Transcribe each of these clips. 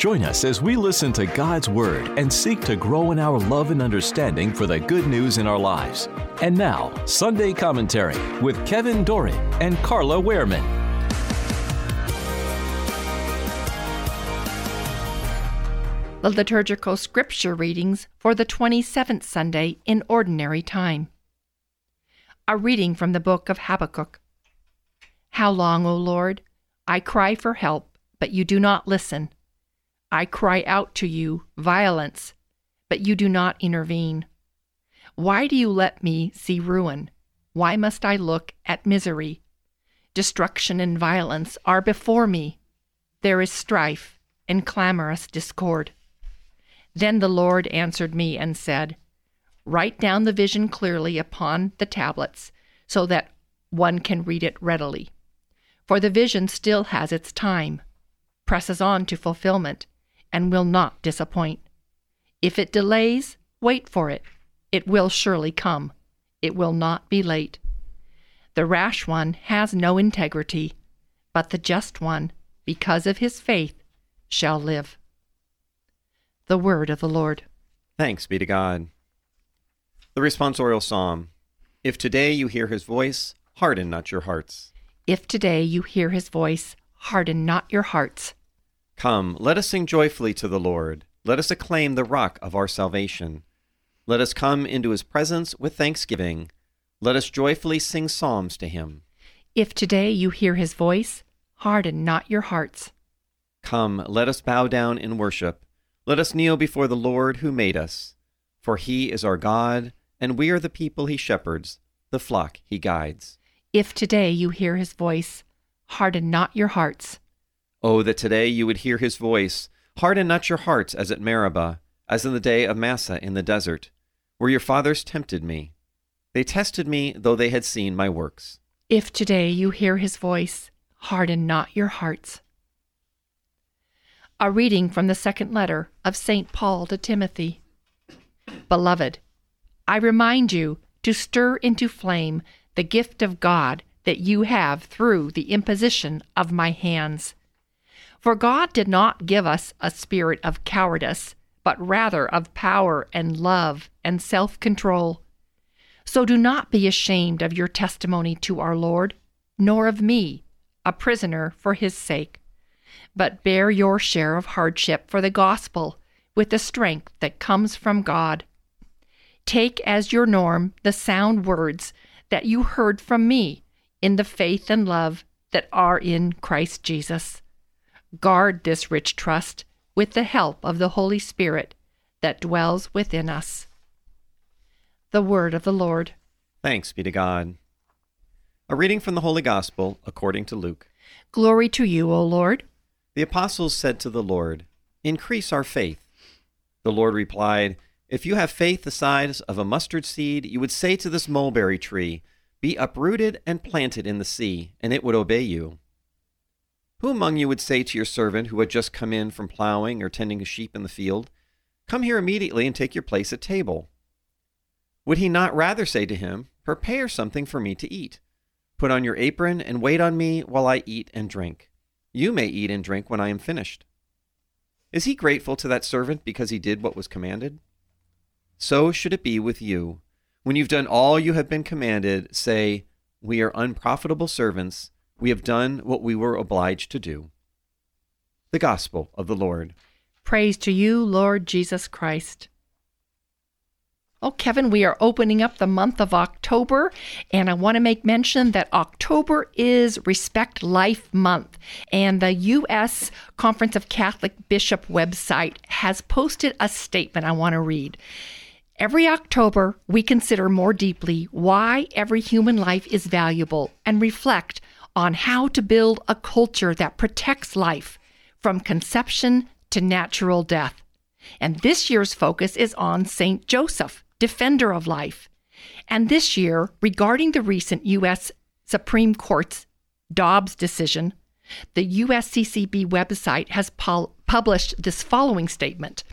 Join us as we listen to God's Word and seek to grow in our love and understanding for the good news in our lives. And now, Sunday Commentary with Kevin Doran and Carla Wehrman. The liturgical scripture readings for the 27th Sunday in Ordinary Time. A reading from the book of Habakkuk. How long, O Lord? I cry for help, but you do not listen. I cry out to you, violence, but you do not intervene. Why do you let me see ruin? Why must I look at misery? Destruction and violence are before me. There is strife and clamorous discord. Then the Lord answered me and said, Write down the vision clearly upon the tablets, so that one can read it readily. For the vision still has its time, presses on to fulfillment and will not disappoint. If it delays, wait for it. It will surely come. It will not be late. The rash one has no integrity, but the just one, because of his faith, shall live. The word of the Lord. Thanks be to God. The responsorial psalm If today you hear his voice, harden not your hearts. If today you hear his voice, harden not your hearts. Come, let us sing joyfully to the Lord. Let us acclaim the rock of our salvation. Let us come into his presence with thanksgiving. Let us joyfully sing psalms to him. If today you hear his voice, harden not your hearts. Come, let us bow down in worship. Let us kneel before the Lord who made us. For he is our God, and we are the people he shepherds, the flock he guides. If today you hear his voice, harden not your hearts. Oh, that today you would hear his voice. Harden not your hearts as at Meribah, as in the day of Massah in the desert, where your fathers tempted me. They tested me, though they had seen my works. If today you hear his voice, harden not your hearts. A reading from the second letter of St. Paul to Timothy. Beloved, I remind you to stir into flame the gift of God that you have through the imposition of my hands. For God did not give us a spirit of cowardice, but rather of power and love and self control. So do not be ashamed of your testimony to our Lord, nor of me, a prisoner for his sake, but bear your share of hardship for the gospel with the strength that comes from God. Take as your norm the sound words that you heard from me in the faith and love that are in Christ Jesus. Guard this rich trust with the help of the Holy Spirit that dwells within us. The Word of the Lord. Thanks be to God. A reading from the Holy Gospel according to Luke. Glory to you, O Lord. The apostles said to the Lord, Increase our faith. The Lord replied, If you have faith the size of a mustard seed, you would say to this mulberry tree, Be uprooted and planted in the sea, and it would obey you. Who among you would say to your servant who had just come in from plowing or tending a sheep in the field, Come here immediately and take your place at table? Would he not rather say to him, Prepare something for me to eat? Put on your apron and wait on me while I eat and drink. You may eat and drink when I am finished. Is he grateful to that servant because he did what was commanded? So should it be with you. When you've done all you have been commanded, say, We are unprofitable servants we have done what we were obliged to do. The Gospel of the Lord. Praise to you, Lord Jesus Christ. Oh, Kevin, we are opening up the month of October, and I want to make mention that October is Respect Life Month, and the U.S. Conference of Catholic Bishop website has posted a statement I want to read. Every October, we consider more deeply why every human life is valuable and reflect on how to build a culture that protects life from conception to natural death. And this year's focus is on St. Joseph, defender of life. And this year, regarding the recent U.S. Supreme Court's Dobbs decision, the USCCB website has pul- published this following statement.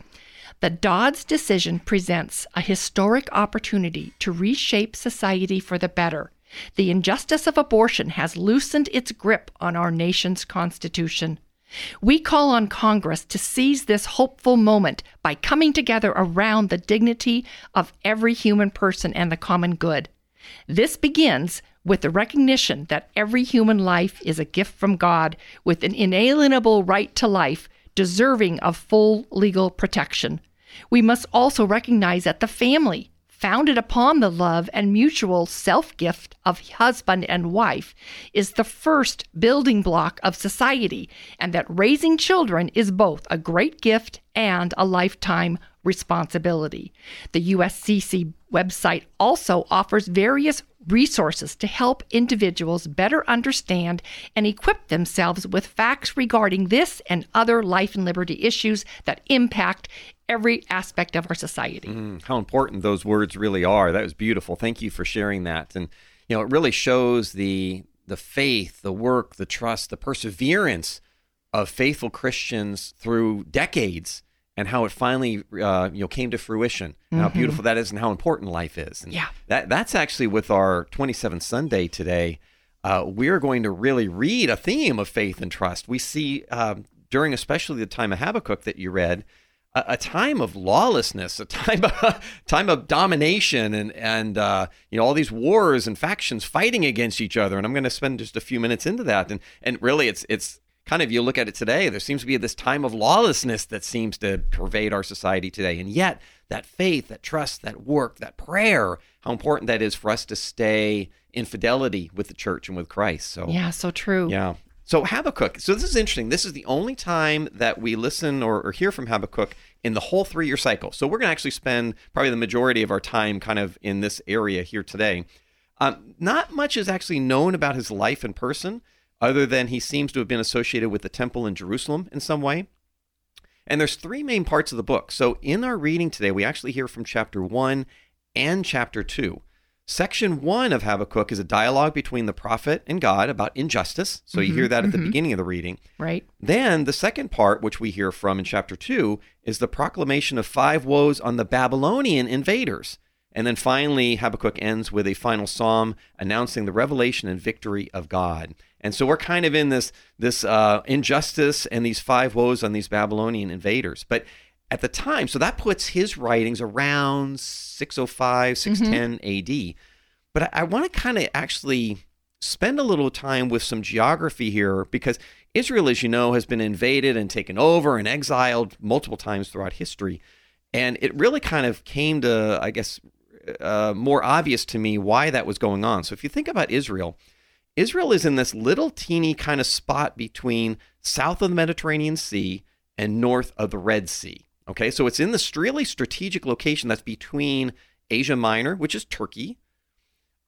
The Dobbs decision presents a historic opportunity to reshape society for the better. The injustice of abortion has loosened its grip on our nation's Constitution. We call on Congress to seize this hopeful moment by coming together around the dignity of every human person and the common good. This begins with the recognition that every human life is a gift from God with an inalienable right to life, deserving of full legal protection. We must also recognize that the family, founded upon the love and mutual self gift of husband and wife, is the first building block of society, and that raising children is both a great gift and a lifetime responsibility. The USCC website also offers various resources to help individuals better understand and equip themselves with facts regarding this and other life and liberty issues that impact every aspect of our society. Mm, how important those words really are. That was beautiful. Thank you for sharing that. And you know, it really shows the the faith, the work, the trust, the perseverance of faithful Christians through decades and how it finally uh, you know came to fruition and how mm-hmm. beautiful that is and how important life is. And yeah. that that's actually with our 27th sunday today uh, we're going to really read a theme of faith and trust. We see um, during especially the time of habakkuk that you read a, a time of lawlessness a time of, time of domination and and uh, you know all these wars and factions fighting against each other. And i'm going to spend just a few minutes into that. And and really it's it's kind of you look at it today, there seems to be this time of lawlessness that seems to pervade our society today. And yet, that faith, that trust, that work, that prayer, how important that is for us to stay in fidelity with the church and with Christ. So Yeah, so true. Yeah. So Habakkuk. So this is interesting. This is the only time that we listen or, or hear from Habakkuk in the whole three year cycle. So we're going to actually spend probably the majority of our time kind of in this area here today. Um, not much is actually known about his life in person other than he seems to have been associated with the temple in Jerusalem in some way. And there's three main parts of the book. So in our reading today, we actually hear from chapter 1 and chapter 2. Section 1 of Habakkuk is a dialogue between the prophet and God about injustice. So mm-hmm, you hear that at mm-hmm. the beginning of the reading. Right. Then the second part, which we hear from in chapter 2, is the proclamation of five woes on the Babylonian invaders. And then finally, Habakkuk ends with a final psalm announcing the revelation and victory of God. And so we're kind of in this this uh, injustice and these five woes on these Babylonian invaders. But at the time, so that puts his writings around 605, 610 mm-hmm. AD. But I, I want to kind of actually spend a little time with some geography here because Israel, as you know, has been invaded and taken over and exiled multiple times throughout history. And it really kind of came to, I guess, uh, more obvious to me why that was going on. So if you think about Israel, Israel is in this little teeny kind of spot between south of the Mediterranean Sea and north of the Red Sea. Okay, so it's in this really strategic location that's between Asia Minor, which is Turkey,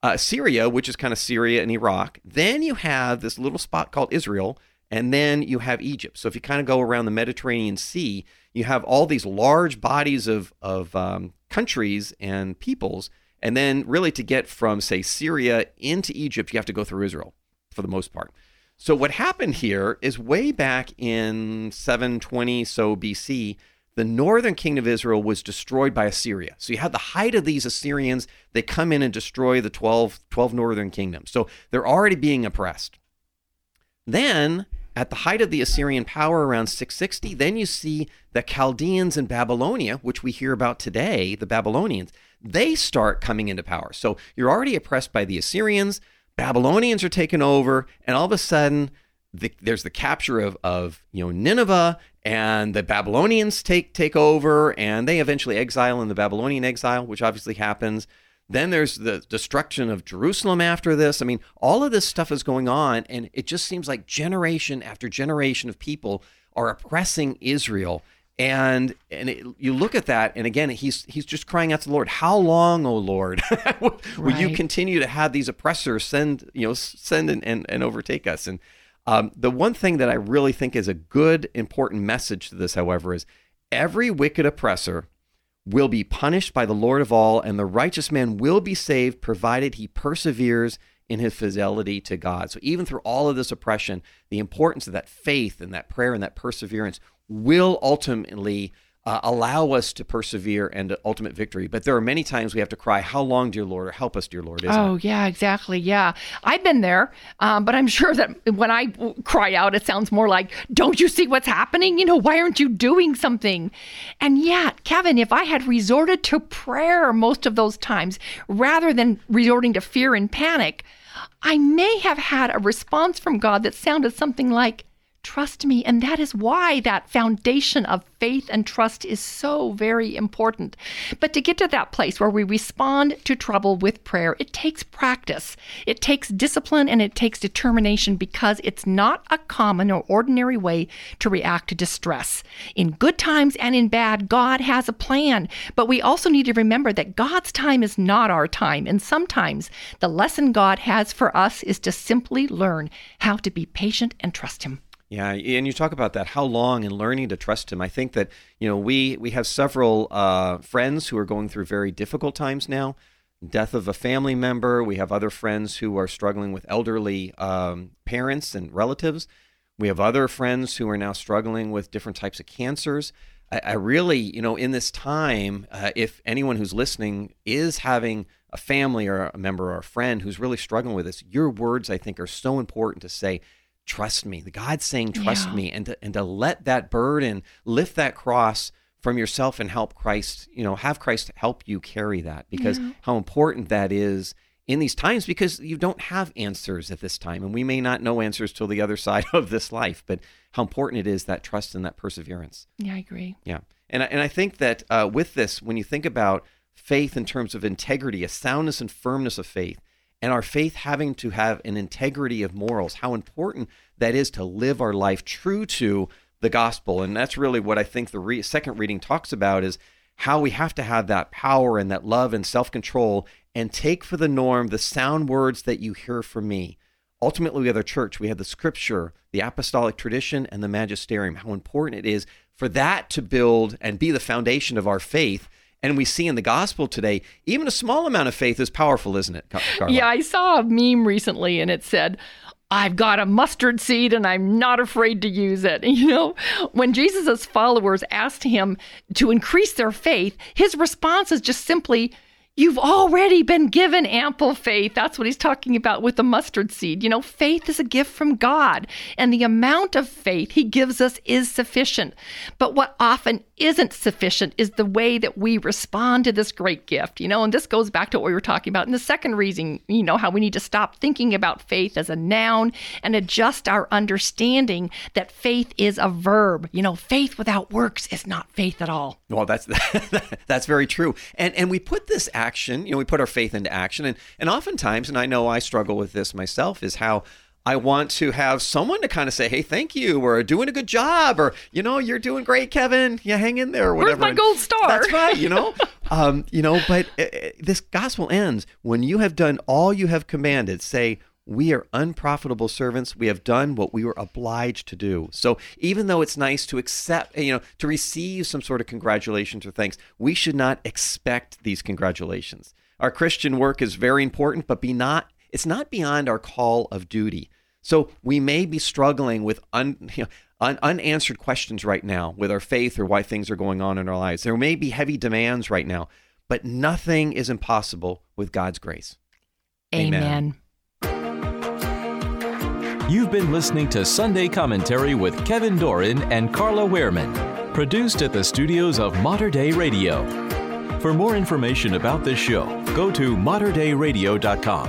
uh, Syria, which is kind of Syria and Iraq. Then you have this little spot called Israel, and then you have Egypt. So if you kind of go around the Mediterranean Sea, you have all these large bodies of, of um, countries and peoples and then, really, to get from, say, Syria into Egypt, you have to go through Israel for the most part. So, what happened here is way back in 720 so BC, the northern kingdom of Israel was destroyed by Assyria. So, you had the height of these Assyrians. They come in and destroy the 12, 12 northern kingdoms. So, they're already being oppressed. Then, at the height of the Assyrian power around 660, then you see the Chaldeans in Babylonia, which we hear about today, the Babylonians they start coming into power. So you're already oppressed by the Assyrians, Babylonians are taken over, and all of a sudden the, there's the capture of, of you know Nineveh, and the Babylonians take take over, and they eventually exile in the Babylonian exile, which obviously happens. Then there's the destruction of Jerusalem after this. I mean, all of this stuff is going on, and it just seems like generation after generation of people are oppressing Israel and and it, you look at that and again he's he's just crying out to the lord how long o lord will right. you continue to have these oppressors send you know send and, and, and overtake us and Um, the one thing that I really think is a good, important message to this, however, is every wicked oppressor will be punished by the Lord of all, and the righteous man will be saved, provided he perseveres in his fidelity to God. So, even through all of this oppression, the importance of that faith and that prayer and that perseverance will ultimately uh, allow us to persevere and ultimate victory. But there are many times we have to cry, How long, dear Lord, or help us, dear Lord? oh, it? yeah, exactly. Yeah. I've been there, um, but I'm sure that when I cry out, it sounds more like, Don't you see what's happening? You know, why aren't you doing something? And yet, Kevin, if I had resorted to prayer most of those times rather than resorting to fear and panic, I may have had a response from God that sounded something like, Trust me. And that is why that foundation of faith and trust is so very important. But to get to that place where we respond to trouble with prayer, it takes practice, it takes discipline, and it takes determination because it's not a common or ordinary way to react to distress. In good times and in bad, God has a plan. But we also need to remember that God's time is not our time. And sometimes the lesson God has for us is to simply learn how to be patient and trust Him. Yeah, and you talk about that how long and learning to trust him. I think that you know we we have several uh, friends who are going through very difficult times now. Death of a family member. We have other friends who are struggling with elderly um, parents and relatives. We have other friends who are now struggling with different types of cancers. I, I really, you know, in this time, uh, if anyone who's listening is having a family or a member or a friend who's really struggling with this, your words I think are so important to say trust me. The God's saying, trust yeah. me, and to, and to let that burden, lift that cross from yourself and help Christ, you know, have Christ help you carry that because yeah. how important that is in these times because you don't have answers at this time. And we may not know answers till the other side of this life, but how important it is that trust and that perseverance. Yeah, I agree. Yeah. And, and I think that uh, with this, when you think about faith in terms of integrity, a soundness and firmness of faith, and our faith having to have an integrity of morals, how important that is to live our life true to the gospel. And that's really what I think the re- second reading talks about is how we have to have that power and that love and self control and take for the norm the sound words that you hear from me. Ultimately, we have the church, we have the scripture, the apostolic tradition, and the magisterium. How important it is for that to build and be the foundation of our faith and we see in the gospel today, even a small amount of faith is powerful, isn't it? Carla? Yeah, I saw a meme recently and it said, I've got a mustard seed and I'm not afraid to use it. You know, when Jesus' followers asked him to increase their faith, his response is just simply, You've already been given ample faith. That's what he's talking about with the mustard seed. You know, faith is a gift from God, and the amount of faith he gives us is sufficient. But what often isn't sufficient is the way that we respond to this great gift. You know, and this goes back to what we were talking about in the second reason, you know, how we need to stop thinking about faith as a noun and adjust our understanding that faith is a verb. You know, faith without works is not faith at all. Well, that's that's very true. And and we put this action, you know, we put our faith into action. And, and oftentimes, and I know I struggle with this myself, is how I want to have someone to kind of say, "Hey, thank you," or "Doing a good job," or "You know, you're doing great, Kevin. You hang in there." Or whatever. Where's my gold star? That's right. You know, um, you know. But uh, uh, this gospel ends when you have done all you have commanded. Say, we are unprofitable servants. We have done what we were obliged to do. So even though it's nice to accept, you know, to receive some sort of congratulations or thanks, we should not expect these congratulations. Our Christian work is very important, but be not it's not beyond our call of duty. So we may be struggling with un, you know, un, unanswered questions right now with our faith or why things are going on in our lives. There may be heavy demands right now, but nothing is impossible with God's grace. Amen. Amen. You've been listening to Sunday Commentary with Kevin Doran and Carla Wehrman, produced at the studios of Mater Dei Radio. For more information about this show, go to materdeiradio.com.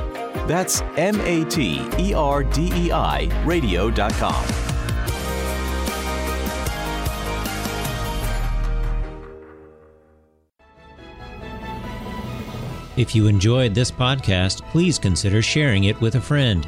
That's M A T E R D E I radio.com. If you enjoyed this podcast, please consider sharing it with a friend.